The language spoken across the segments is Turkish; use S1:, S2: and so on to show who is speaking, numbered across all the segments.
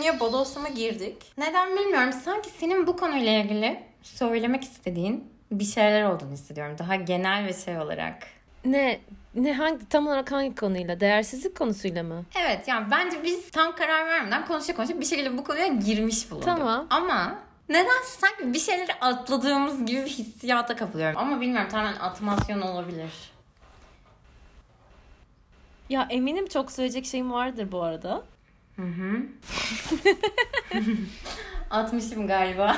S1: konuya bodoslama girdik. Neden bilmiyorum. Sanki senin bu konuyla ilgili söylemek istediğin bir şeyler olduğunu hissediyorum. Daha genel ve şey olarak.
S2: Ne ne hangi tam olarak hangi konuyla? Değersizlik konusuyla mı?
S1: Evet yani bence biz tam karar vermeden konuşa konuşa bir şekilde bu konuya girmiş bulunduk.
S2: Tamam.
S1: Ama neden sanki bir şeyleri atladığımız gibi bir hissiyata kapılıyorum. Ama bilmiyorum tamamen atmasyon olabilir.
S2: Ya eminim çok söyleyecek şeyim vardır bu arada.
S1: Hı hı. Atmışım galiba.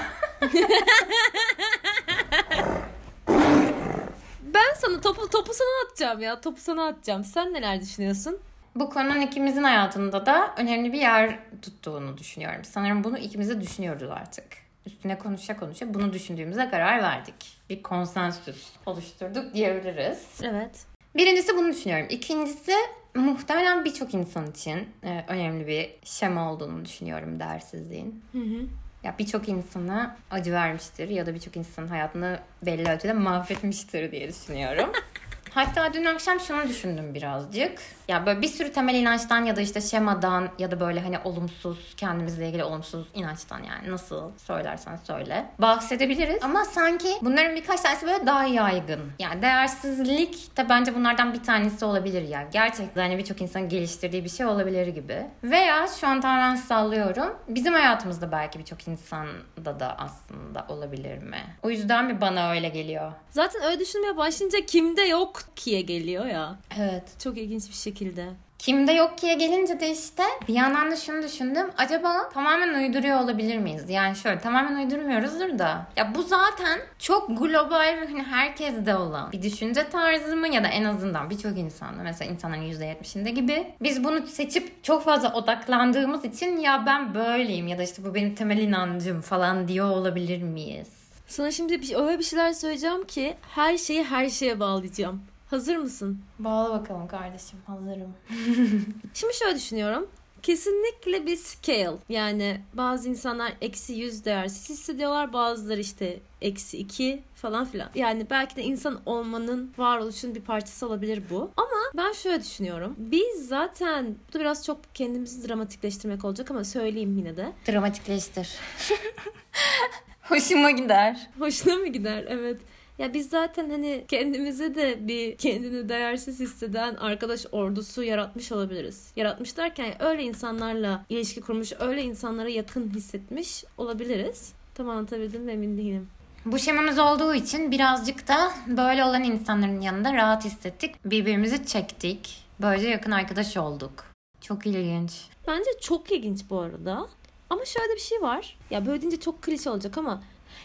S2: Ben sana topu topu sana atacağım ya. Topu sana atacağım. Sen neler düşünüyorsun?
S1: Bu konunun ikimizin hayatında da önemli bir yer tuttuğunu düşünüyorum. Sanırım bunu ikimiz de düşünüyoruz artık. Üstüne konuşa konuşa bunu düşündüğümüze karar verdik. Bir konsensüs oluşturduk diyebiliriz.
S2: Evet.
S1: Birincisi bunu düşünüyorum. İkincisi muhtemelen birçok insan için e, önemli bir şema olduğunu düşünüyorum dersizliğin.
S2: Hı hı.
S1: Ya birçok insana acı vermiştir ya da birçok insanın hayatını belli ölçüde mahvetmiştir diye düşünüyorum. Hatta dün akşam şunu düşündüm birazcık. Ya böyle bir sürü temel inançtan ya da işte şemadan ya da böyle hani olumsuz kendimizle ilgili olumsuz inançtan yani nasıl söylersen söyle bahsedebiliriz. Ama sanki bunların birkaç tanesi böyle daha yaygın. Yani değersizlik de bence bunlardan bir tanesi olabilir ya. Gerçekten hani birçok insanın geliştirdiği bir şey olabilir gibi. Veya şu an tamamen sallıyorum. Bizim hayatımızda belki birçok insanda da aslında olabilir mi? O yüzden mi bana öyle geliyor?
S2: Zaten öyle düşünmeye başlayınca kimde yok ki'ye geliyor ya.
S1: Evet.
S2: Çok ilginç bir şekilde.
S1: Kimde yok ki'ye gelince de işte bir yandan da şunu düşündüm. Acaba tamamen uyduruyor olabilir miyiz? Yani şöyle tamamen uydurmuyoruzdur da. Ya bu zaten çok global ve hani herkeste olan bir düşünce tarzı mı? Ya da en azından birçok insanda mesela insanların %70'inde gibi. Biz bunu seçip çok fazla odaklandığımız için ya ben böyleyim ya da işte bu benim temel inancım falan diyor olabilir miyiz?
S2: Sana şimdi bir, öyle bir şeyler söyleyeceğim ki her şeyi her şeye bağlayacağım. Hazır mısın?
S1: Bağla bakalım kardeşim hazırım.
S2: Şimdi şöyle düşünüyorum. Kesinlikle bir scale. Yani bazı insanlar eksi 100 değersiz hissediyorlar. Bazıları işte eksi 2 falan filan. Yani belki de insan olmanın varoluşun bir parçası olabilir bu. Ama ben şöyle düşünüyorum. Biz zaten bu da biraz çok kendimizi dramatikleştirmek olacak ama söyleyeyim yine de.
S1: Dramatikleştir. Hoşuma gider.
S2: Hoşuna mı gider? Evet. Ya biz zaten hani kendimize de bir kendini değersiz hisseden arkadaş ordusu yaratmış olabiliriz. Yaratmış derken öyle insanlarla ilişki kurmuş, öyle insanlara yakın hissetmiş olabiliriz. Tam anlatabildim mi emin değilim.
S1: Bu şemamız olduğu için birazcık da böyle olan insanların yanında rahat hissettik. Birbirimizi çektik. Böylece yakın arkadaş olduk. Çok ilginç.
S2: Bence çok ilginç bu arada. Ama şöyle bir şey var. Ya böyle deyince çok klişe olacak ama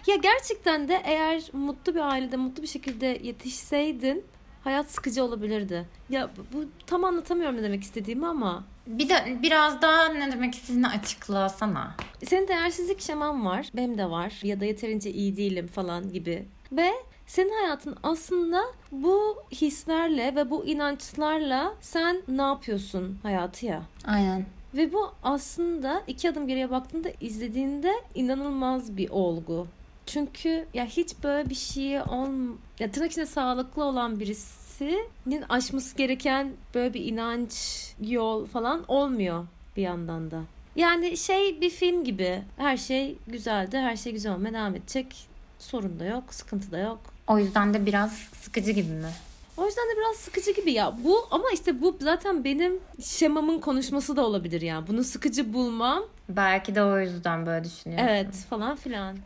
S2: ya gerçekten de eğer mutlu bir ailede mutlu bir şekilde yetişseydin hayat sıkıcı olabilirdi. Ya bu tam anlatamıyorum ne demek istediğimi ama
S1: Bir de biraz daha ne demek istediğini açıklasana.
S2: senin değersizlik şeman var, benim de var ya da yeterince iyi değilim falan gibi. Ve senin hayatın aslında bu hislerle ve bu inançlarla sen ne yapıyorsun hayatı ya.
S1: Aynen.
S2: Ve bu aslında iki adım geriye baktığında izlediğinde inanılmaz bir olgu. Çünkü ya hiç böyle bir şey on ya tırnak içinde sağlıklı olan birisinin aşması gereken böyle bir inanç yol falan olmuyor bir yandan da. Yani şey bir film gibi her şey güzeldi her şey güzel olmaya devam edecek sorun da yok sıkıntı da yok.
S1: O yüzden de biraz sıkıcı gibi mi?
S2: O yüzden de biraz sıkıcı gibi ya. Bu ama işte bu zaten benim şemamın konuşması da olabilir ya. Bunu sıkıcı bulmam.
S1: Belki de o yüzden böyle düşünüyorsun.
S2: Evet falan filan.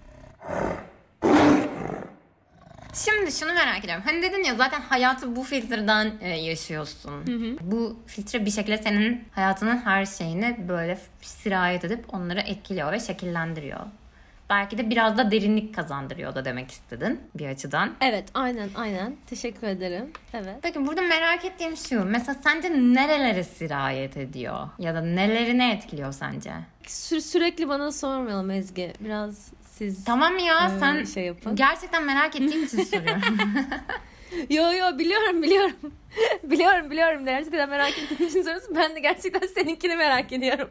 S1: Şimdi şunu merak ediyorum. Hani dedin ya zaten hayatı bu filtreden e, yaşıyorsun. Bu filtre bir şekilde senin hayatının her şeyini böyle sirayet edip onları etkiliyor ve şekillendiriyor. Belki de biraz da derinlik kazandırıyor da demek istedin bir açıdan.
S2: Evet aynen aynen. Teşekkür ederim. Evet.
S1: Peki burada merak ettiğim şu. Mesela sence nerelere sirayet ediyor? Ya da nelerine etkiliyor sence?
S2: Sü- sürekli bana sormayalım Ezgi. Biraz siz
S1: Tamam ya
S2: Ee,
S1: sen
S2: şey yapın.
S1: gerçekten merak ettiğim için soruyorum.
S2: Yo yo biliyorum biliyorum. biliyorum biliyorum. Gerçekten merak ettiğin için soruyorsun. Ben de gerçekten seninkini merak ediyorum.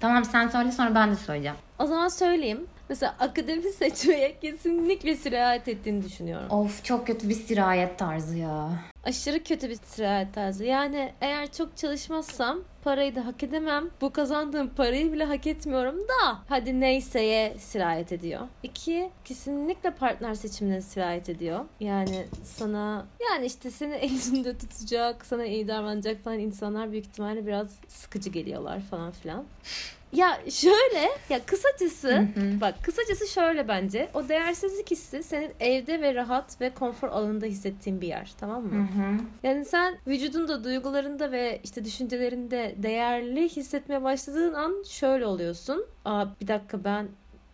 S1: tamam sen söyle sonra ben de söyleyeceğim.
S2: O zaman söyleyeyim. Mesela akademi seçmeye kesinlikle sirayet ettiğini düşünüyorum.
S1: Of çok kötü bir sirayet tarzı ya.
S2: Aşırı kötü bir sirayet tarzı. Yani eğer çok çalışmazsam parayı da hak edemem. Bu kazandığım parayı bile hak etmiyorum da hadi neyseye sirayet ediyor. İki, kesinlikle partner seçimine sirayet ediyor. Yani sana yani işte seni elinde tutacak, sana iyi davranacak falan insanlar büyük ihtimalle biraz sıkıcı geliyorlar falan filan. Ya şöyle ya kısacası bak kısacası şöyle bence o değersizlik hissi senin evde ve rahat ve konfor alanında hissettiğin bir yer tamam mı? Yani sen vücudunda, duygularında ve işte düşüncelerinde değerli hissetmeye başladığın an şöyle oluyorsun. Aa bir dakika ben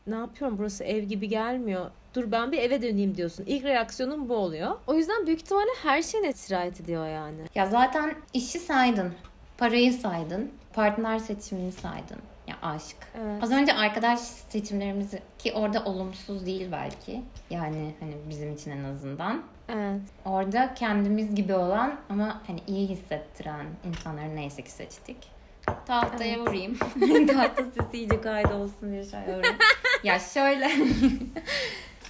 S2: ne yapıyorum burası ev gibi gelmiyor. Dur ben bir eve döneyim diyorsun. İlk reaksiyonun bu oluyor. O yüzden büyük ihtimalle her şeyine sirayet ediyor yani.
S1: Ya zaten işi saydın, parayı saydın, partner seçimini saydın. Ya aşk.
S2: Evet.
S1: Az önce arkadaş seçimlerimiz ki orada olumsuz değil belki. Yani hani bizim için en azından.
S2: Evet.
S1: Orada kendimiz gibi olan ama hani iyi hissettiren insanları neyse ki seçtik. Tahtaya
S2: Evet.
S1: vurayım. Tahta sesi iyice kaydolsun diye şöyle ya şöyle.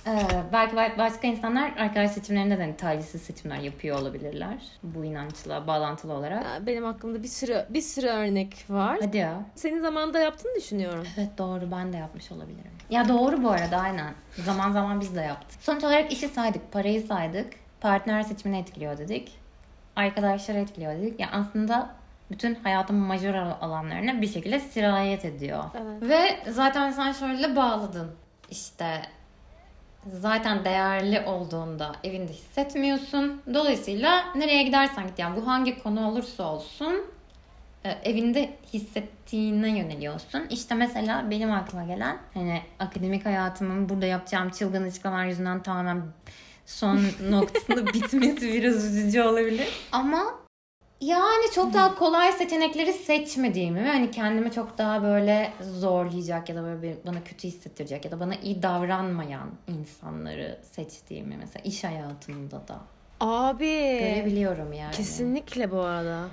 S1: Ee, belki ba- başka insanlar arkadaş seçimlerinde de hani talihsiz seçimler yapıyor olabilirler. Bu inançla bağlantılı olarak.
S2: Ya Benim aklımda bir sürü bir sürü örnek var.
S1: Hadi ya.
S2: Senin zamanında yaptığını düşünüyorum.
S1: Evet doğru ben de yapmış olabilirim. Ya doğru bu arada aynen. Zaman zaman biz de yaptık. Sonuç olarak işi saydık, parayı saydık. Partner seçimini etkiliyor dedik. Arkadaşları etkiliyor dedik. Ya aslında bütün hayatın majör al- alanlarına bir şekilde sirayet ediyor.
S2: Evet.
S1: Ve zaten sen şöyle bağladın. İşte zaten değerli olduğunda evinde hissetmiyorsun. Dolayısıyla nereye gidersen git yani bu hangi konu olursa olsun e, evinde hissettiğine yöneliyorsun. İşte mesela benim aklıma gelen hani akademik hayatımın burada yapacağım çılgın açıklamalar yüzünden tamamen son noktasında bitmesi biraz üzücü olabilir. Ama yani çok daha kolay seçenekleri seçmediğimi ve hani kendimi çok daha böyle zorlayacak ya da böyle bana kötü hissettirecek ya da bana iyi davranmayan insanları seçtiğimi mesela iş hayatımda da
S2: Abi.
S1: görebiliyorum yani.
S2: Kesinlikle bu arada.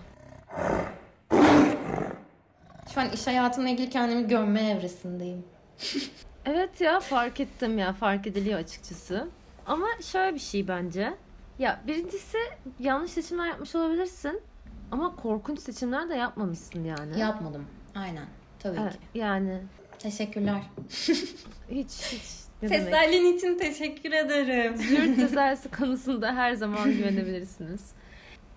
S1: Şu an iş hayatımla ilgili kendimi gömme evresindeyim.
S2: Evet ya fark ettim ya fark ediliyor açıkçası. Ama şöyle bir şey bence. Ya birincisi yanlış seçimler yapmış olabilirsin. Ama korkunç seçimler de yapmamışsın yani.
S1: Yapmadım. Aynen. Tabii
S2: Evet,
S1: ki.
S2: yani
S1: Teşekkürler.
S2: hiç hiç.
S1: Tesellin için teşekkür ederim.
S2: Züğürt tezahürüsü konusunda her zaman güvenebilirsiniz.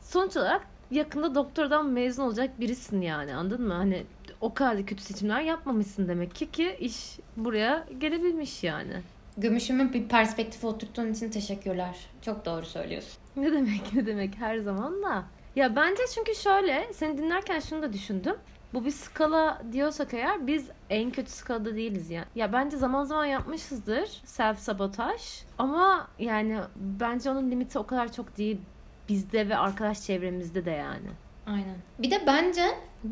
S2: Sonuç olarak yakında doktordan mezun olacak birisin yani anladın mı? Hani o kadar da kötü seçimler yapmamışsın demek ki ki iş buraya gelebilmiş yani.
S1: Gümüşümü bir perspektife oturttuğun için teşekkürler. Çok doğru söylüyorsun.
S2: Ne demek ne demek her zaman da. Ya bence çünkü şöyle seni dinlerken şunu da düşündüm. Bu bir skala diyorsak eğer biz en kötü skalada değiliz yani. Ya bence zaman zaman yapmışızdır self sabotaj ama yani bence onun limiti o kadar çok değil bizde ve arkadaş çevremizde de yani.
S1: Aynen. Bir de bence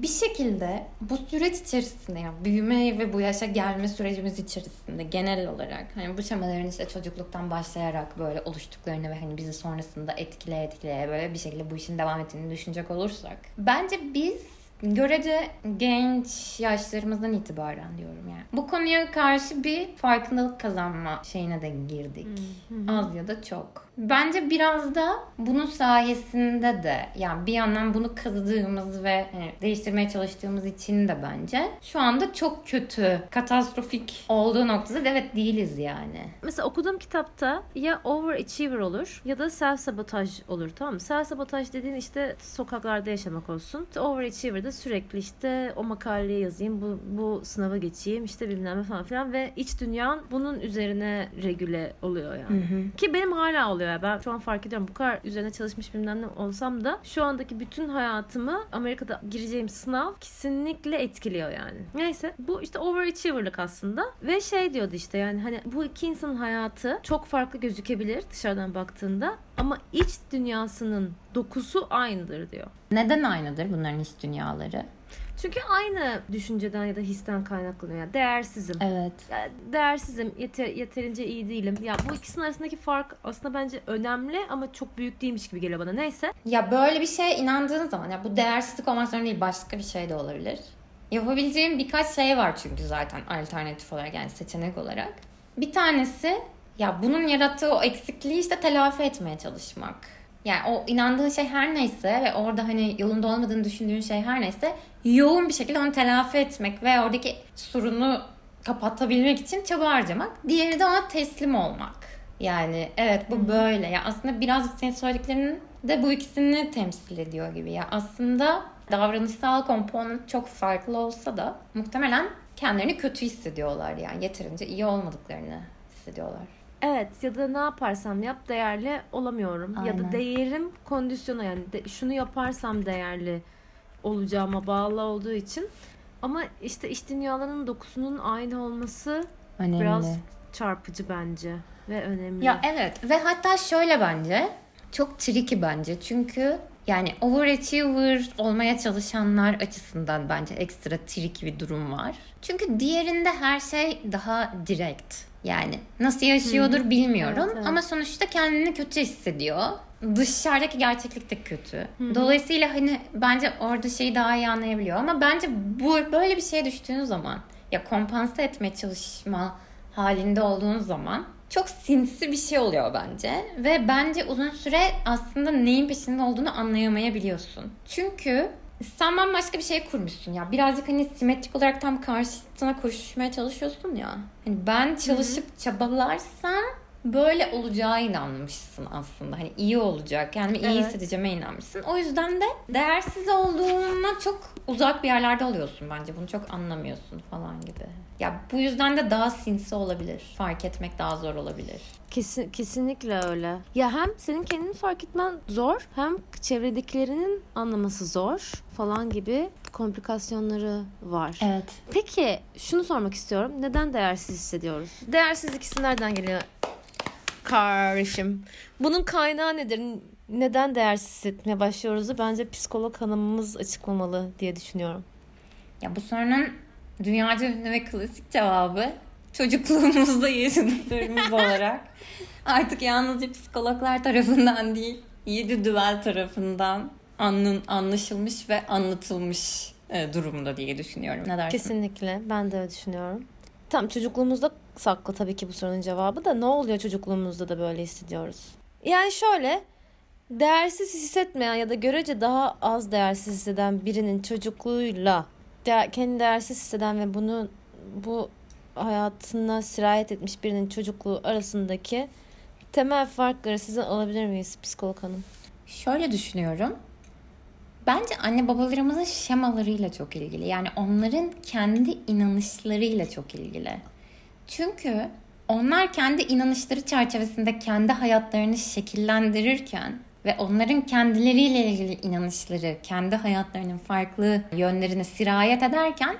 S1: bir şekilde bu süreç içerisinde yani büyüme ve bu yaşa gelme sürecimiz içerisinde genel olarak hani bu şemaların işte çocukluktan başlayarak böyle oluştuklarını ve hani bizi sonrasında etkileye etkileye böyle bir şekilde bu işin devam ettiğini düşünecek olursak bence biz görece genç yaşlarımızdan itibaren diyorum yani. Bu konuya karşı bir farkındalık kazanma şeyine de girdik. Az ya da çok. Bence biraz da bunun sayesinde de yani bir yandan bunu kazıdığımız ve hani değiştirmeye çalıştığımız için de bence şu anda çok kötü, katastrofik olduğu noktada da evet değiliz yani.
S2: Mesela okuduğum kitapta ya overachiever olur ya da self sabotaj olur tamam mı? Self sabotaj dediğin işte sokaklarda yaşamak olsun. İşte overachiever de sürekli işte o makaleyi yazayım, bu, bu sınava geçeyim işte bilmem ne falan filan ve iç dünyan bunun üzerine regüle oluyor yani. Ki benim hala oluyor ya. Ben şu an fark ediyorum. Bu kadar üzerine çalışmış bilmem ne olsam da şu andaki bütün hayatımı Amerika'da gireceğim sınav kesinlikle etkiliyor yani. Neyse bu işte overachiever'lık aslında. Ve şey diyordu işte yani hani bu iki insanın hayatı çok farklı gözükebilir dışarıdan baktığında ama iç dünyasının dokusu aynıdır diyor.
S1: Neden aynıdır bunların iç dünyaları?
S2: Çünkü aynı düşünceden ya da histen kaynaklanıyor. Yani değersizim.
S1: Evet.
S2: Ya değersizim, yeter, yeterince iyi değilim. Ya bu ikisinin arasındaki fark aslında bence önemli ama çok büyük değilmiş gibi geliyor bana. Neyse.
S1: Ya böyle bir şeye inandığın zaman ya bu değersizlik olmak zorunda değil başka bir şey de olabilir. Yapabileceğim birkaç şey var çünkü zaten alternatif olarak yani seçenek olarak. Bir tanesi ya bunun yarattığı o eksikliği işte telafi etmeye çalışmak. Yani o inandığın şey her neyse ve orada hani yolunda olmadığını düşündüğün şey her neyse yoğun bir şekilde onu telafi etmek ve oradaki sorunu kapatabilmek için çaba harcamak. Diğeri de ona teslim olmak. Yani evet bu böyle. Ya aslında biraz senin söylediklerinin de bu ikisini temsil ediyor gibi. Ya aslında davranışsal komponent çok farklı olsa da muhtemelen kendilerini kötü hissediyorlar yani yeterince iyi olmadıklarını hissediyorlar.
S2: Evet ya da ne yaparsam yap değerli olamıyorum. Ya
S1: Aynen.
S2: da değerim kondisyona yani de- şunu yaparsam değerli olacağıma bağlı olduğu için. Ama işte iç dünyalarının dokusunun aynı olması
S1: Önemli.
S2: biraz çarpıcı bence ve önemli.
S1: Ya evet ve hatta şöyle bence çok tricky bence çünkü yani overachiever olmaya çalışanlar açısından bence ekstra tricky bir durum var. Çünkü diğerinde her şey daha direkt. Yani nasıl yaşıyordur bilmiyorum
S2: Evet, evet.
S1: ama sonuçta kendini kötü hissediyor. Dışarıdaki gerçeklik de kötü. Dolayısıyla hani bence orada şeyi daha iyi anlayabiliyor ama bence bu böyle bir şeye düştüğün zaman ya kompanse etmeye çalışma halinde olduğun zaman çok sinsi bir şey oluyor bence. Ve bence uzun süre aslında neyin peşinde olduğunu anlayamayabiliyorsun. Çünkü sen bambaşka bir şey kurmuşsun ya. Birazcık hani simetrik olarak tam karşısına koşmaya çalışıyorsun ya. Hani ben çalışıp çabalarsam böyle olacağı inanmışsın aslında. Hani iyi olacak. Kendimi iyi
S2: Evet.
S1: hissedeceğime inanmışsın. O yüzden de değersiz olduğuna çok uzak bir yerlerde oluyorsun bence. Bunu çok anlamıyorsun falan gibi. Ya bu yüzden de daha sinsi olabilir. Fark etmek daha zor olabilir.
S2: Kesin, kesinlikle öyle. Ya hem senin kendini fark etmen zor hem çevredekilerinin anlaması zor falan gibi komplikasyonları var.
S1: Evet.
S2: Peki şunu sormak istiyorum. Neden değersiz hissediyoruz? Değersizlik hissi nereden geliyor? Kardeşim. Bunun kaynağı nedir? Neden değersiz hissetmeye başlıyoruz? Bence psikolog hanımımız açıklamalı diye düşünüyorum.
S1: Ya bu sorunun dünyaca ünlü ve klasik cevabı çocukluğumuzda yaşadıklarımız olarak artık yalnızca psikologlar tarafından değil, yedi düvel tarafından anın, anlaşılmış ve anlatılmış e, durumda diye düşünüyorum. Ne dersin?
S2: Kesinlikle. Ben de öyle düşünüyorum. Tam çocukluğumuzda saklı tabii ki bu sorunun cevabı da ne oluyor çocukluğumuzda da böyle hissediyoruz? Yani şöyle değersiz hissetmeyen ya da görece daha az değersiz hisseden birinin çocukluğuyla değer, kendi değersiz hisseden ve bunu bu hayatına sirayet etmiş birinin çocukluğu arasındaki temel farkları sizden alabilir miyiz psikolog hanım?
S1: Şöyle düşünüyorum. Bence anne babalarımızın şemalarıyla çok ilgili. Yani onların kendi inanışlarıyla çok ilgili. Çünkü onlar kendi inanışları çerçevesinde kendi hayatlarını şekillendirirken ve onların kendileriyle ilgili inanışları, kendi hayatlarının farklı yönlerine sirayet ederken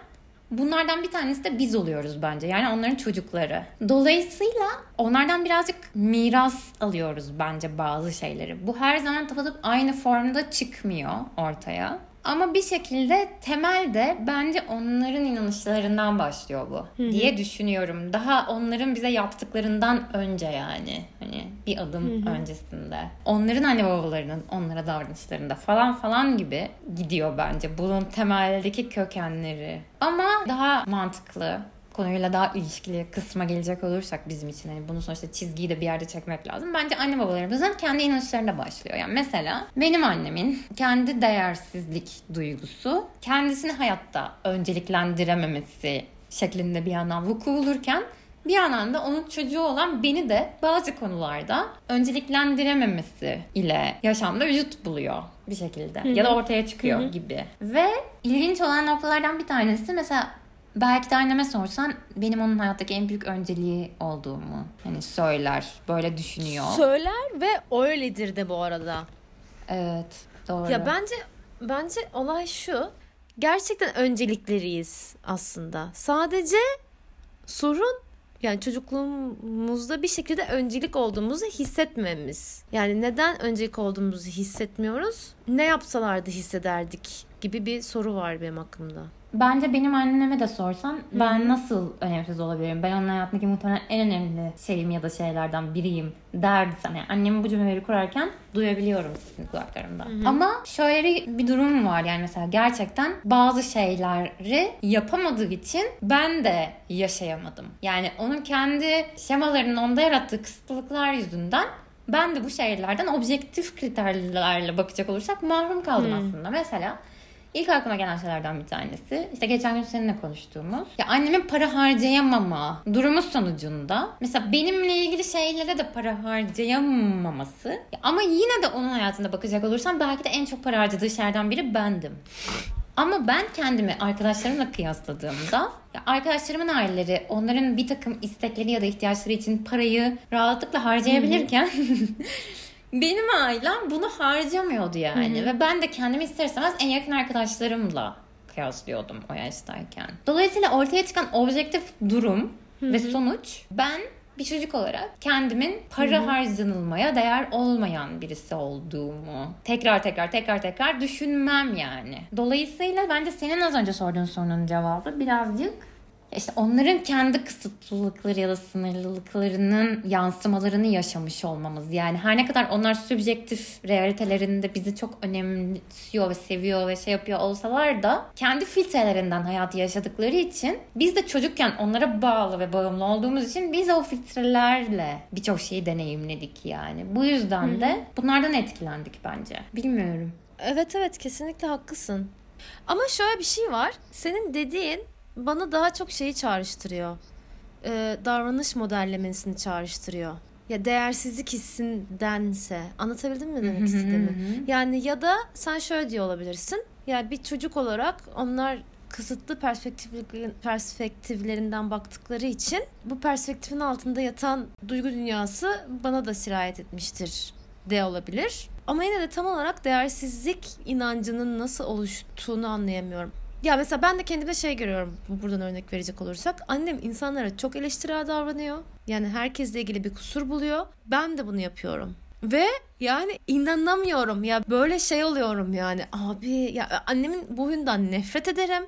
S1: Bunlardan bir tanesi de biz oluyoruz bence. Yani onların çocukları. Dolayısıyla onlardan birazcık miras alıyoruz bence bazı şeyleri. Bu her zaman tapılıp aynı formda çıkmıyor ortaya. Ama bir şekilde temelde bence onların inanışlarından başlıyor bu diye düşünüyorum. Daha onların bize yaptıklarından önce yani. Hani bir adım öncesinde. Onların anne babalarının onlara davranışlarında falan falan gibi gidiyor bence bunun temeldeki kökenleri. Ama daha mantıklı konuyla daha ilişkili kısma gelecek olursak bizim için hani bunu sonuçta çizgiyi de bir yerde çekmek lazım. Bence anne babalarımızın kendi inanışlarında başlıyor. Yani mesela benim annemin kendi değersizlik duygusu kendisini hayatta önceliklendirememesi şeklinde bir yandan vuku bulurken bir yandan da onun çocuğu olan beni de bazı konularda önceliklendirememesi ile yaşamda vücut buluyor bir şekilde. Ya da ortaya çıkıyor gibi. Ve ilginç olan noktalardan bir tanesi mesela belki de anneme sorsan benim onun hayattaki en büyük önceliği olduğumu hani söyler. Böyle düşünüyor.
S2: Söyler ve öyledir de bu arada.
S1: evet. Doğru.
S2: Ya bence bence olay şu. Gerçekten öncelikleriyiz aslında. Sadece sorun yani çocukluğumuzda bir şekilde öncelik olduğumuzu hissetmemiz. Yani neden öncelik olduğumuzu hissetmiyoruz? Ne yapsalardı hissederdik gibi bir soru var benim aklımda.
S1: Bence benim anneme de sorsan ben nasıl önemsiz olabilirim? Ben onun hayatındaki muhtemelen en önemli şeyim ya da şeylerden biriyim derdi sana. Yani annemin bu cümleleri kurarken duyabiliyorum sizin kulaklarımda. Ama şöyle bir durum var yani mesela gerçekten bazı şeyleri yapamadığı için ben de yaşayamadım. Yani onun kendi şemalarının onda yarattığı kısıtlılıklar yüzünden ben de bu şeylerden objektif kriterlerle bakacak olursak mahrum kaldım aslında. Mesela İlk aklıma gelen şeylerden bir tanesi. işte geçen gün seninle konuştuğumuz. Ya annemin para harcayamama durumu sonucunda. Mesela benimle ilgili şeylere de para harcayamaması. Ya ama yine de onun hayatında bakacak olursam belki de en çok para harcadığı şeylerden biri bendim. Ama ben kendimi arkadaşlarımla kıyasladığımda ya arkadaşlarımın aileleri onların bir takım istekleri ya da ihtiyaçları için parayı rahatlıkla harcayabilirken benim ailem bunu harcamıyordu yani. Ve ben de kendimi ister istemez en yakın arkadaşlarımla kıyaslıyordum o yaştayken. Dolayısıyla ortaya çıkan objektif durum ve sonuç ben bir çocuk olarak kendimin para harcanılmaya değer olmayan birisi olduğumu tekrar tekrar tekrar tekrar düşünmem yani. Dolayısıyla bence senin az önce sorduğun sorunun cevabı birazcık işte onların kendi kısıtlılıkları ya da sınırlılıklarının yansımalarını yaşamış olmamız. Yani her ne kadar onlar subjektif realitelerinde bizi çok önemsiyor ve seviyor ve şey yapıyor olsalar da kendi filtrelerinden hayatı yaşadıkları için biz de çocukken onlara bağlı ve bağımlı olduğumuz için biz o filtrelerle birçok şeyi deneyimledik yani. Bu yüzden de bunlardan etkilendik bence. Bilmiyorum.
S2: Evet evet kesinlikle haklısın. Ama şöyle bir şey var. Senin dediğin bana daha çok şeyi çağrıştırıyor. Ee, davranış modellemesini çağrıştırıyor. Ya değersizlik hissindense. Anlatabildim mi demek istediğimi? Yani ya da sen şöyle diyor olabilirsin. Ya bir çocuk olarak onlar kısıtlı perspektif- perspektiflerinden baktıkları için bu perspektifin altında yatan duygu dünyası bana da sirayet etmiştir de olabilir. Ama yine de tam olarak değersizlik inancının nasıl oluştuğunu anlayamıyorum. Ya mesela ben de kendime şey görüyorum bu- buradan örnek verecek olursak. Annem insanlara çok eleştirel davranıyor. Yani herkesle ilgili bir kusur buluyor. Ben de bunu yapıyorum. Ve yani inanamıyorum ya böyle şey oluyorum yani abi ya annemin bu huyundan nefret ederim.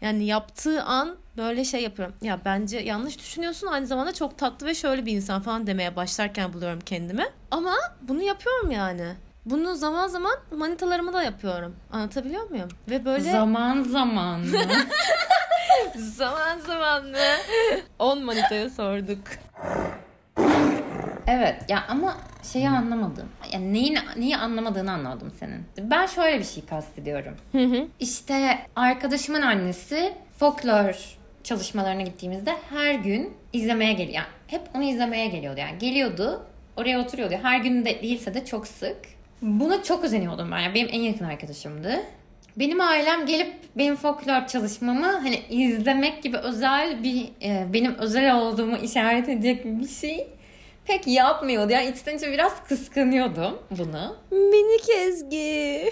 S2: Yani yaptığı an böyle şey yapıyorum. Ya bence yanlış düşünüyorsun aynı zamanda çok tatlı ve şöyle bir insan falan demeye başlarken buluyorum kendimi. Ama bunu yapıyorum yani. Bunu zaman zaman manitalarıma da yapıyorum. Anlatabiliyor muyum? Ve böyle
S1: Zaman zaman mı?
S2: zaman zaman mı? 10 manitaya sorduk.
S1: Evet ya ama şeyi anlamadım. Yani neyin, neyi anlamadığını anladım senin. Ben şöyle bir şey kastediyorum.
S2: Hı hı.
S1: İşte arkadaşımın annesi folklor çalışmalarına gittiğimizde her gün izlemeye geliyor. Yani hep onu izlemeye geliyordu. Yani geliyordu, oraya oturuyordu. Her gün de değilse de çok sık. Buna çok özeniyordum ben. Yani benim en yakın arkadaşımdı. Benim ailem gelip benim folklor çalışmamı hani izlemek gibi özel bir e, benim özel olduğumu işaret edecek bir şey pek yapmıyordu. Yani içten içe biraz kıskanıyordum bunu.
S2: Minik Ezgi.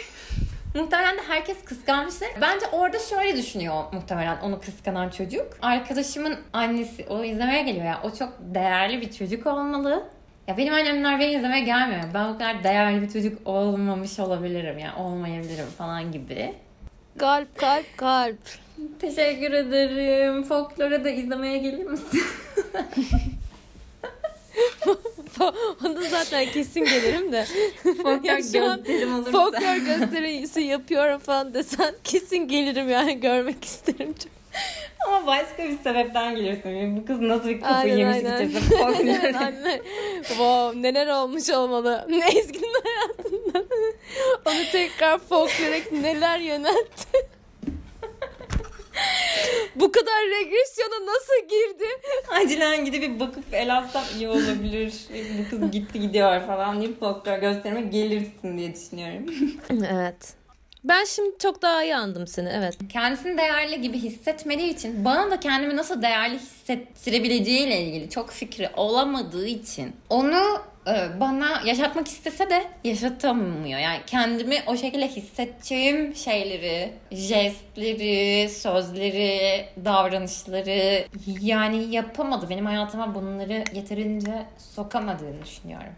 S1: Muhtemelen de herkes kıskanmıştır. Bence orada şöyle düşünüyor muhtemelen onu kıskanan çocuk. Arkadaşımın annesi o izlemeye geliyor ya. O çok değerli bir çocuk olmalı. Ya benim annemler beni izlemeye gelmiyor. Ben o kadar değerli bir çocuk olmamış olabilirim. Yani olmayabilirim falan gibi.
S2: Kalp kalp kalp.
S1: Teşekkür ederim. Folklora da izlemeye gelir misin?
S2: Onu zaten kesin gelirim de.
S1: Folklor gösterim olursa.
S2: Folklor gösterisi yapıyorum falan desen kesin gelirim yani görmek isterim çok.
S1: Ama başka bir sebepten. Yani bu kız nasıl bir kafayı
S2: Aynen,
S1: yemiş
S2: aynen. anne. Wow, neler olmuş olmalı. Ne Ezgi'nin hayatında. Onu tekrar folklore neler yöneltti. Bu kadar regresyona nasıl girdi?
S1: Acilen gidip bir bakıp el atsam iyi olabilir. Bu kız gitti gidiyor falan deyip folklor gösterime gelirsin diye düşünüyorum.
S2: Evet. Ben şimdi çok daha iyi anladım seni. Evet.
S1: Kendisini değerli gibi hissetmediği için bana da kendimi nasıl değerli hissettirebileceğiyle ilgili çok fikri olamadığı için onu e, bana yaşatmak istese de yaşatamıyor. Yani kendimi o şekilde hissedeceğim şeyleri, jestleri, sözleri, davranışları yani yapamadı. Benim hayatıma bunları yeterince sokamadığını düşünüyorum.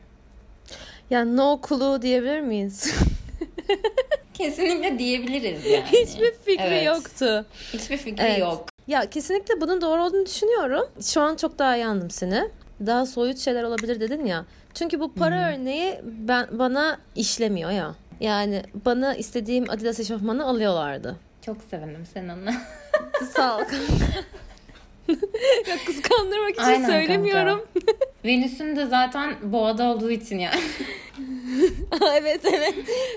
S2: Yani no clue diyebilir miyiz?
S1: Kesinlikle diyebiliriz yani.
S2: Hiçbir fikri
S1: Evet.
S2: yoktu.
S1: Hiçbir fikri
S2: Evet.
S1: yok.
S2: Ya kesinlikle bunun doğru olduğunu düşünüyorum. Şu an çok daha iyi anladım seni. Daha soyut şeyler olabilir dedin ya. Çünkü bu para örneği ben bana işlemiyor ya. Yani bana istediğim Adidas eşofmanı alıyorlardı.
S1: Çok sevindim sen onu.
S2: Sağ ol kanka. ya kıskandırmak için
S1: Aynen
S2: söylemiyorum.
S1: Venüs'ün de zaten boğada olduğu için yani.
S2: evet evet.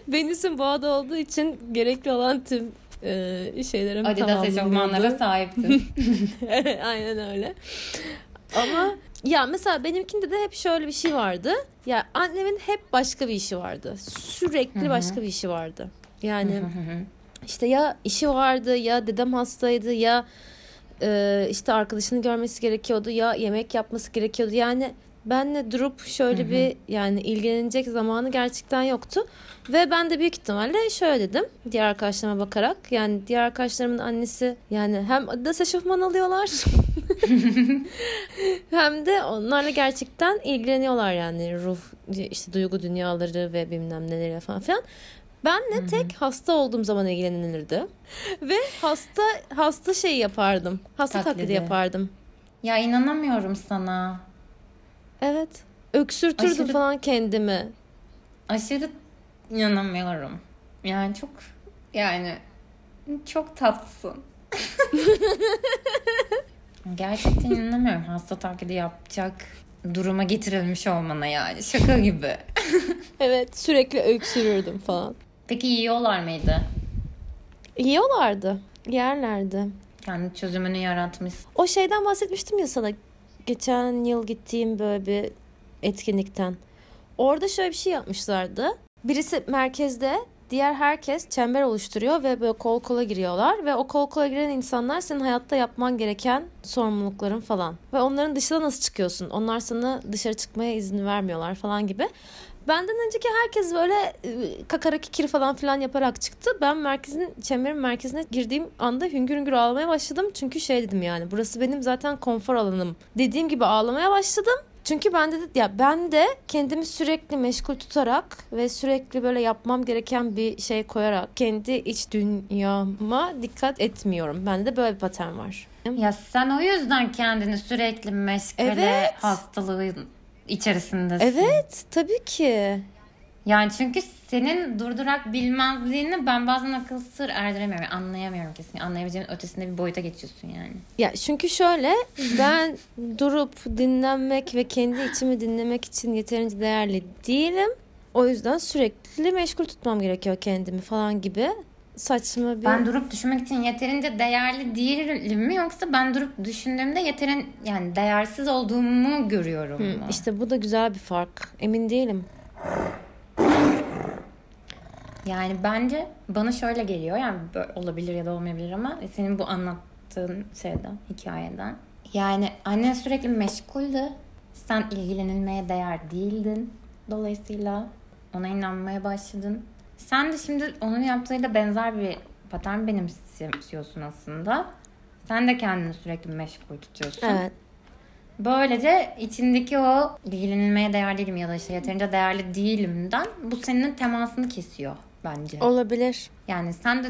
S2: Venüs'ün boğada olduğu için gerekli olan tüm e, şeylerim
S1: Adidas eşofmanlara sahiptin.
S2: Aynen öyle. Ama ya mesela benimkinde de hep şöyle bir şey vardı. Ya annemin hep başka bir işi vardı. Sürekli
S1: Hı hı.
S2: başka bir işi vardı. Yani işte ya işi vardı ya dedem hastaydı ya e, işte arkadaşını görmesi gerekiyordu ya yemek yapması gerekiyordu. Yani benle durup şöyle
S1: Hı hı.
S2: bir yani ilgilenecek zamanı gerçekten yoktu. Ve ben de büyük ihtimalle şöyle dedim diğer arkadaşlarıma bakarak. Yani diğer arkadaşlarımın annesi yani hem Adidas eşofman alıyorlar hem de onlarla gerçekten ilgileniyorlar yani ruh işte duygu dünyaları ve bilmem neleri falan filan. Ben de tek hasta olduğum zaman ilgilenilirdi. Ve hasta hasta şey yapardım. Hasta taklidi,
S1: Taklidi.
S2: yapardım.
S1: ya inanamıyorum sana.
S2: Evet. Öksürtürdüm
S1: Aşırı-
S2: falan kendimi.
S1: Aşırı inanamıyorum. Yani çok yani çok tatlısın. Gerçekten inanamıyorum hasta taklidi yapacak duruma getirilmiş olmana yani. Şaka gibi.
S2: Evet sürekli öksürürdüm falan.
S1: Peki yiyorlar mıydı?
S2: Yiyorlardı. Yerlerdi.
S1: Kendi çözümünü yaratmış.
S2: O şeyden bahsetmiştim ya sana. Geçen yıl gittiğim böyle bir etkinlikten. Orada şöyle bir şey yapmışlardı. Birisi merkezde, diğer herkes çember oluşturuyor ve böyle kol kola giriyorlar ve o kol kola giren insanlar senin hayatta yapman gereken sorumlulukların falan. Ve onların dışına nasıl çıkıyorsun? Onlar sana dışarı çıkmaya izin vermiyorlar falan gibi. Benden önceki herkes böyle e, kakara kikiri falan filan yaparak çıktı. Ben merkezin, çemberin merkezine girdiğim anda hüngür hüngür ağlamaya başladım. Çünkü şey dedim yani burası benim zaten konfor alanım. Dediğim gibi ağlamaya başladım. Çünkü ben de ya ben de kendimi sürekli meşgul tutarak ve sürekli böyle yapmam gereken bir şey koyarak kendi iç dünyama dikkat etmiyorum. Bende de böyle bir patern var.
S1: Ya sen o yüzden kendini sürekli meşgale
S2: Evet.
S1: hastalığın içerisindesin.
S2: Evet, tabii ki.
S1: Yani çünkü senin durdurak bilmezliğini ben bazen akıl sır erdiremiyorum. Yani anlayamıyorum kesin. Anlayabileceğin ötesinde bir boyuta geçiyorsun yani.
S2: Ya çünkü şöyle ben durup dinlenmek ve kendi içimi dinlemek için yeterince değerli değilim. O yüzden sürekli meşgul tutmam gerekiyor kendimi falan gibi saçma bir...
S1: Ben durup düşünmek için yeterince değerli değilim mi yoksa ben durup düşündüğümde yeterin yani değersiz olduğumu görüyorum
S2: Hı,
S1: mu?
S2: işte bu da güzel bir fark. Emin değilim.
S1: Yani bence bana şöyle geliyor yani olabilir ya da olmayabilir ama senin bu anlattığın şeyden, hikayeden. Yani annen sürekli meşguldü. Sen ilgilenilmeye değer değildin. Dolayısıyla ona inanmaya başladın. Sen de şimdi onun yaptığıyla benzer bir patern benimsiyorsun aslında. Sen de kendini sürekli meşgul tutuyorsun.
S2: Evet.
S1: Böylece içindeki o ilgilenilmeye değer değilim ya da işte yeterince değerli değilimden bu senin temasını kesiyor bence.
S2: Olabilir.
S1: Yani sen de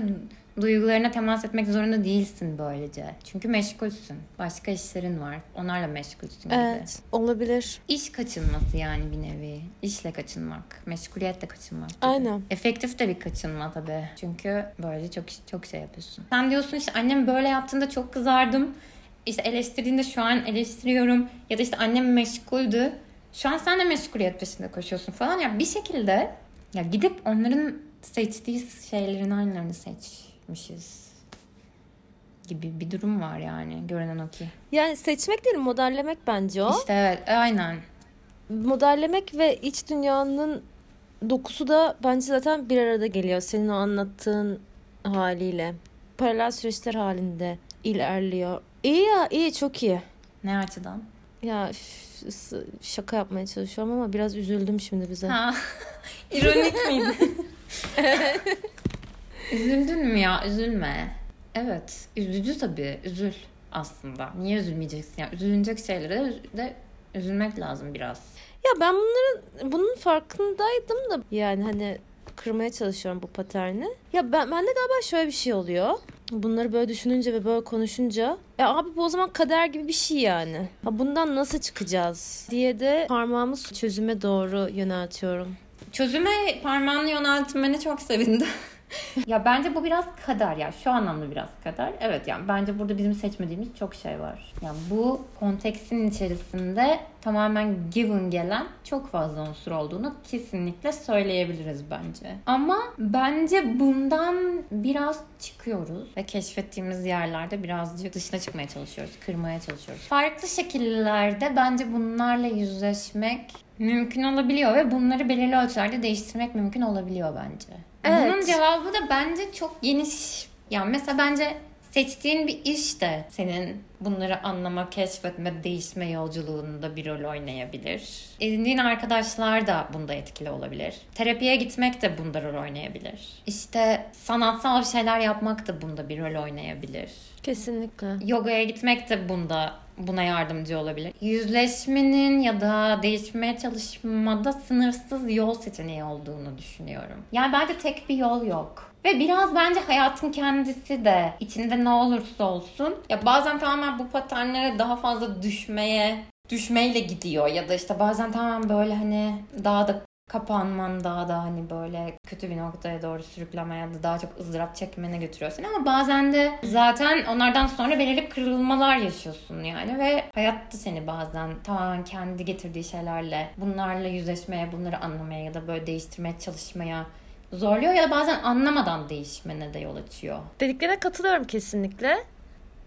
S1: duygularına temas etmek zorunda değilsin böylece. Çünkü meşgulsün. Başka işlerin var. Onlarla meşgulsün gibi.
S2: Evet. Olabilir.
S1: İş kaçınması yani bir nevi. İşle kaçınmak. Meşguliyetle kaçınmak. gibi.
S2: Aynen.
S1: Efektif de bir kaçınma tabii. Çünkü böyle çok çok şey yapıyorsun. Sen diyorsun işte annem böyle yaptığında çok kızardım. İşte eleştirdiğinde şu an eleştiriyorum. Ya da işte annem meşguldü. Şu an sen de meşguliyet peşinde koşuyorsun falan. Ya bir şekilde ya gidip onların seçtiği şeylerin aynılarını seçmişiz gibi bir durum var yani görünen o ki.
S2: Yani seçmek değil modellemek bence o.
S1: İşte evet aynen.
S2: modellemek ve iç dünyanın dokusu da bence zaten bir arada geliyor. Senin o anlattığın haliyle. Paralel süreçler halinde ilerliyor. İyi ya iyi çok iyi.
S1: Ne açıdan?
S2: Ya şaka yapmaya çalışıyorum ama biraz üzüldüm şimdi bize.
S1: Ha. İronik miydi? Üzüldün mü ya? Üzülme. Evet. Üzücü tabii. Üzül aslında. Niye üzülmeyeceksin? Yani üzülünecek şeylere de üzülmek lazım biraz.
S2: Ya ben bunların bunun farkındaydım da yani hani kırmaya çalışıyorum bu paterni. Ya ben bende galiba şöyle bir şey oluyor. Bunları böyle düşününce ve böyle konuşunca ya abi bu o zaman kader gibi bir şey yani. Ha bundan nasıl çıkacağız diye de parmağımı çözüme doğru yöneltiyorum.
S1: Çözüme parmağını yöneltmene çok sevindim. ya bence bu biraz kader ya. Şu anlamda biraz kader. Evet yani bence burada bizim seçmediğimiz çok şey var. Yani bu konteksin içerisinde tamamen given gelen çok fazla unsur olduğunu kesinlikle söyleyebiliriz bence. Ama bence bundan biraz çıkıyoruz ve keşfettiğimiz yerlerde birazcık dışına çıkmaya çalışıyoruz, kırmaya çalışıyoruz. Farklı şekillerde bence bunlarla yüzleşmek mümkün olabiliyor ve bunları belirli ölçülerde değiştirmek mümkün olabiliyor bence.
S2: Evet.
S1: Bunun cevabı da bence çok geniş. Yani mesela bence seçtiğin bir iş de senin bunları anlama, keşfetme, değişme yolculuğunda bir rol oynayabilir. Edindiğin arkadaşlar da bunda etkili olabilir. Terapiye gitmek de bunda rol oynayabilir. İşte sanatsal bir şeyler yapmak da bunda bir rol oynayabilir.
S2: Kesinlikle.
S1: Yogaya gitmek de bunda buna yardımcı olabilir. Yüzleşmenin ya da değişmeye çalışmada sınırsız yol seçeneği olduğunu düşünüyorum. Yani bence tek bir yol yok. Ve biraz bence hayatın kendisi de içinde ne olursa olsun ya bazen tamamen bu paternlere daha fazla düşmeye düşmeyle gidiyor ya da işte bazen tamamen böyle hani daha da kapanman daha da hani böyle kötü bir noktaya doğru sürüklemeye da daha çok ızdırap çekmene götürüyor seni ama bazen de zaten onlardan sonra belirli kırılmalar yaşıyorsun yani ve hayat da seni bazen tamamen kendi getirdiği şeylerle bunlarla yüzleşmeye, bunları anlamaya ya da böyle değiştirmeye çalışmaya zorluyor ya da bazen anlamadan değişmene de yol açıyor.
S2: Dediklerine katılıyorum kesinlikle.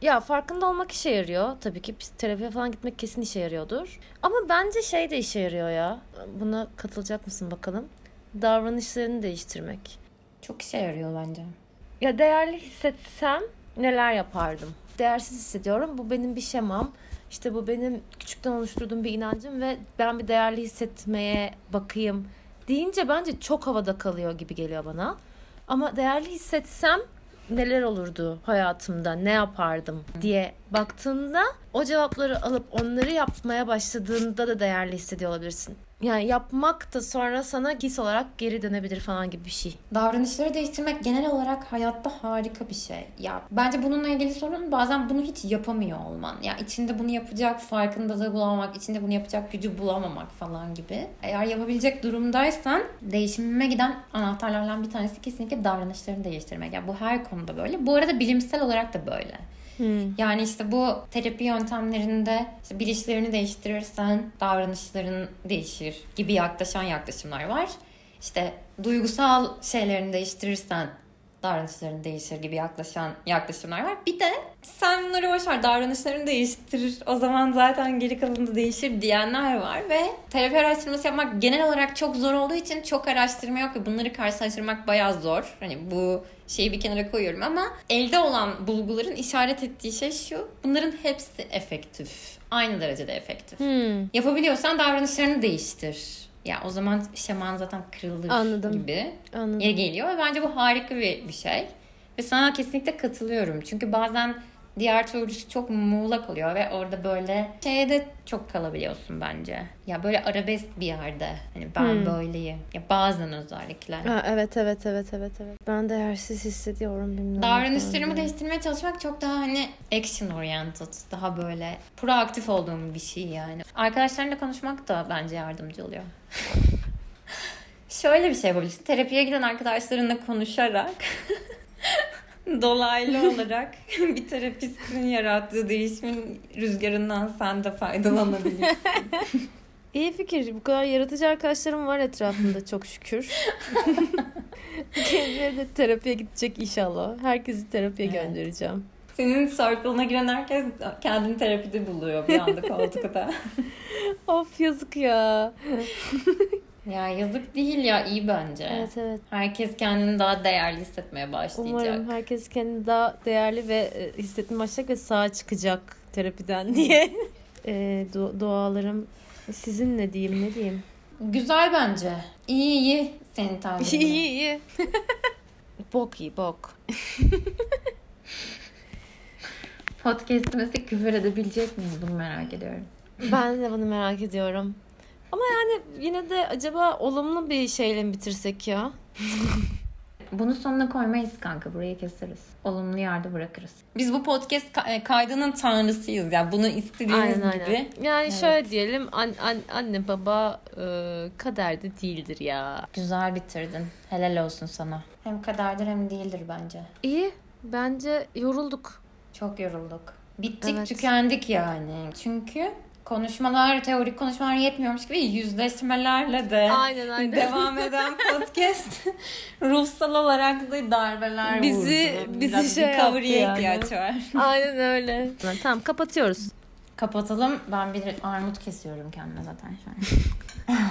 S2: Ya farkında olmak işe yarıyor. Tabii ki terapiye falan gitmek kesin işe yarıyordur. Ama bence şey de işe yarıyor ya. Buna katılacak mısın bakalım? Davranışlarını değiştirmek.
S1: Çok işe yarıyor bence.
S2: Ya değerli hissetsem neler yapardım? Değersiz hissediyorum. Bu benim bir şemam. İşte bu benim küçükten oluşturduğum bir inancım ve ben bir değerli hissetmeye bakayım deyince bence çok havada kalıyor gibi geliyor bana. Ama değerli hissetsem neler olurdu hayatımda, ne yapardım diye baktığında o cevapları alıp onları yapmaya başladığında da değerli hissediyor olabilirsin. Yani yapmak da sonra sana his olarak geri dönebilir falan gibi bir şey.
S1: Davranışları değiştirmek genel olarak hayatta harika bir şey. Ya bence bununla ilgili sorun bazen bunu hiç yapamıyor olman. Ya içinde bunu yapacak farkındalığı bulamamak, içinde bunu yapacak gücü bulamamak falan gibi. Eğer yapabilecek durumdaysan değişimime giden anahtarlardan bir tanesi kesinlikle davranışlarını değiştirmek. Ya bu her konuda böyle. Bu arada bilimsel olarak da böyle. Hmm. Yani işte bu terapi yöntemlerinde işte bilişlerini değiştirirsen davranışların değişir gibi yaklaşan yaklaşımlar var. İşte duygusal şeylerini değiştirirsen davranışların değişir gibi yaklaşan yaklaşımlar var. Bir de sen bunları boş ver davranışlarını değiştirir o zaman zaten geri kalanı değişir diyenler var ve terapi araştırması yapmak genel olarak çok zor olduğu için çok araştırma yok ve bunları karşılaştırmak bayağı zor. Hani bu şeyi bir kenara koyuyorum ama elde olan bulguların işaret ettiği şey şu. Bunların hepsi efektif. Aynı derecede efektif. Hmm. Yapabiliyorsan davranışlarını değiştir. Ya o zaman şaman zaten kırılır Anladım. gibi Anladım. geliyor ve bence bu harika bir, bir şey. Ve sana kesinlikle katılıyorum. Çünkü bazen diğer türlü çok muğlak oluyor ve orada böyle şeyde çok kalabiliyorsun bence. Ya böyle arabesk bir yerde. Hani ben hmm. böyleyim. Ya bazen özellikle.
S2: Ha, evet evet evet evet evet. Ben de yersiz hissediyorum bilmiyorum.
S1: Davranışlarımı değiştirmeye çalışmak çok daha hani action oriented. Daha böyle proaktif olduğum bir şey yani. Arkadaşlarımla konuşmak da bence yardımcı oluyor. Şöyle bir şey yapabilirsin. Terapiye giden arkadaşlarınla konuşarak dolaylı olarak bir terapistin yarattığı değişimin rüzgarından sen de faydalanabilirsin.
S2: İyi fikir. Bu kadar yaratıcı arkadaşlarım var etrafımda çok şükür. Kendileri de terapiye gidecek inşallah. Herkesi terapiye evet. göndereceğim.
S1: Senin circle'ına giren herkes kendini terapide buluyor bir anda koltukta.
S2: of yazık ya.
S1: Ya yazık değil ya iyi bence.
S2: Evet evet.
S1: Herkes kendini daha değerli hissetmeye başlayacak.
S2: Umarım herkes kendini daha değerli ve e, hissetmeye başlayacak ve sağa çıkacak terapiden diye. e, du- dualarım sizin ne diyeyim ne diyeyim.
S1: Güzel bence. İyi iyi senin tarzın.
S2: İyi iyi. bok iyi bok.
S1: Podcast'ımızda küfür edebilecek miyiz bunu merak ediyorum.
S2: Ben de bunu merak ediyorum. Ama yani yine de acaba olumlu bir şeyle mi bitirsek ya?
S1: Bunu sonuna koymayız kanka. Burayı keseriz. Olumlu yerde bırakırız. Biz bu podcast e, kaydının tanrısıyız. Yani bunu istediğiniz
S2: Aynen
S1: gibi.
S2: aynen. Yani
S1: Evet.
S2: şöyle diyelim an, an- anne baba e, kaderde değildir ya.
S1: Güzel bitirdin. Helal olsun sana. Hem kaderdir hem değildir bence.
S2: İyi bence yorulduk.
S1: Çok yorulduk. Bittik
S2: Evet.
S1: tükendik yani. Çünkü konuşmalar, teorik konuşmalar yetmiyormuş gibi yüzleşmelerle de
S2: Aynen aynen.
S1: devam eden podcast ruhsal olarak da darbeler
S2: Bizi-
S1: vurdu.
S2: bizi
S1: Biraz
S2: şey
S1: recovery'e
S2: yaptı yani.
S1: ihtiyaç var.
S2: Aynen öyle. Tamam kapatıyoruz.
S1: Kapatalım. Ben bir armut kesiyorum kendime zaten şu an.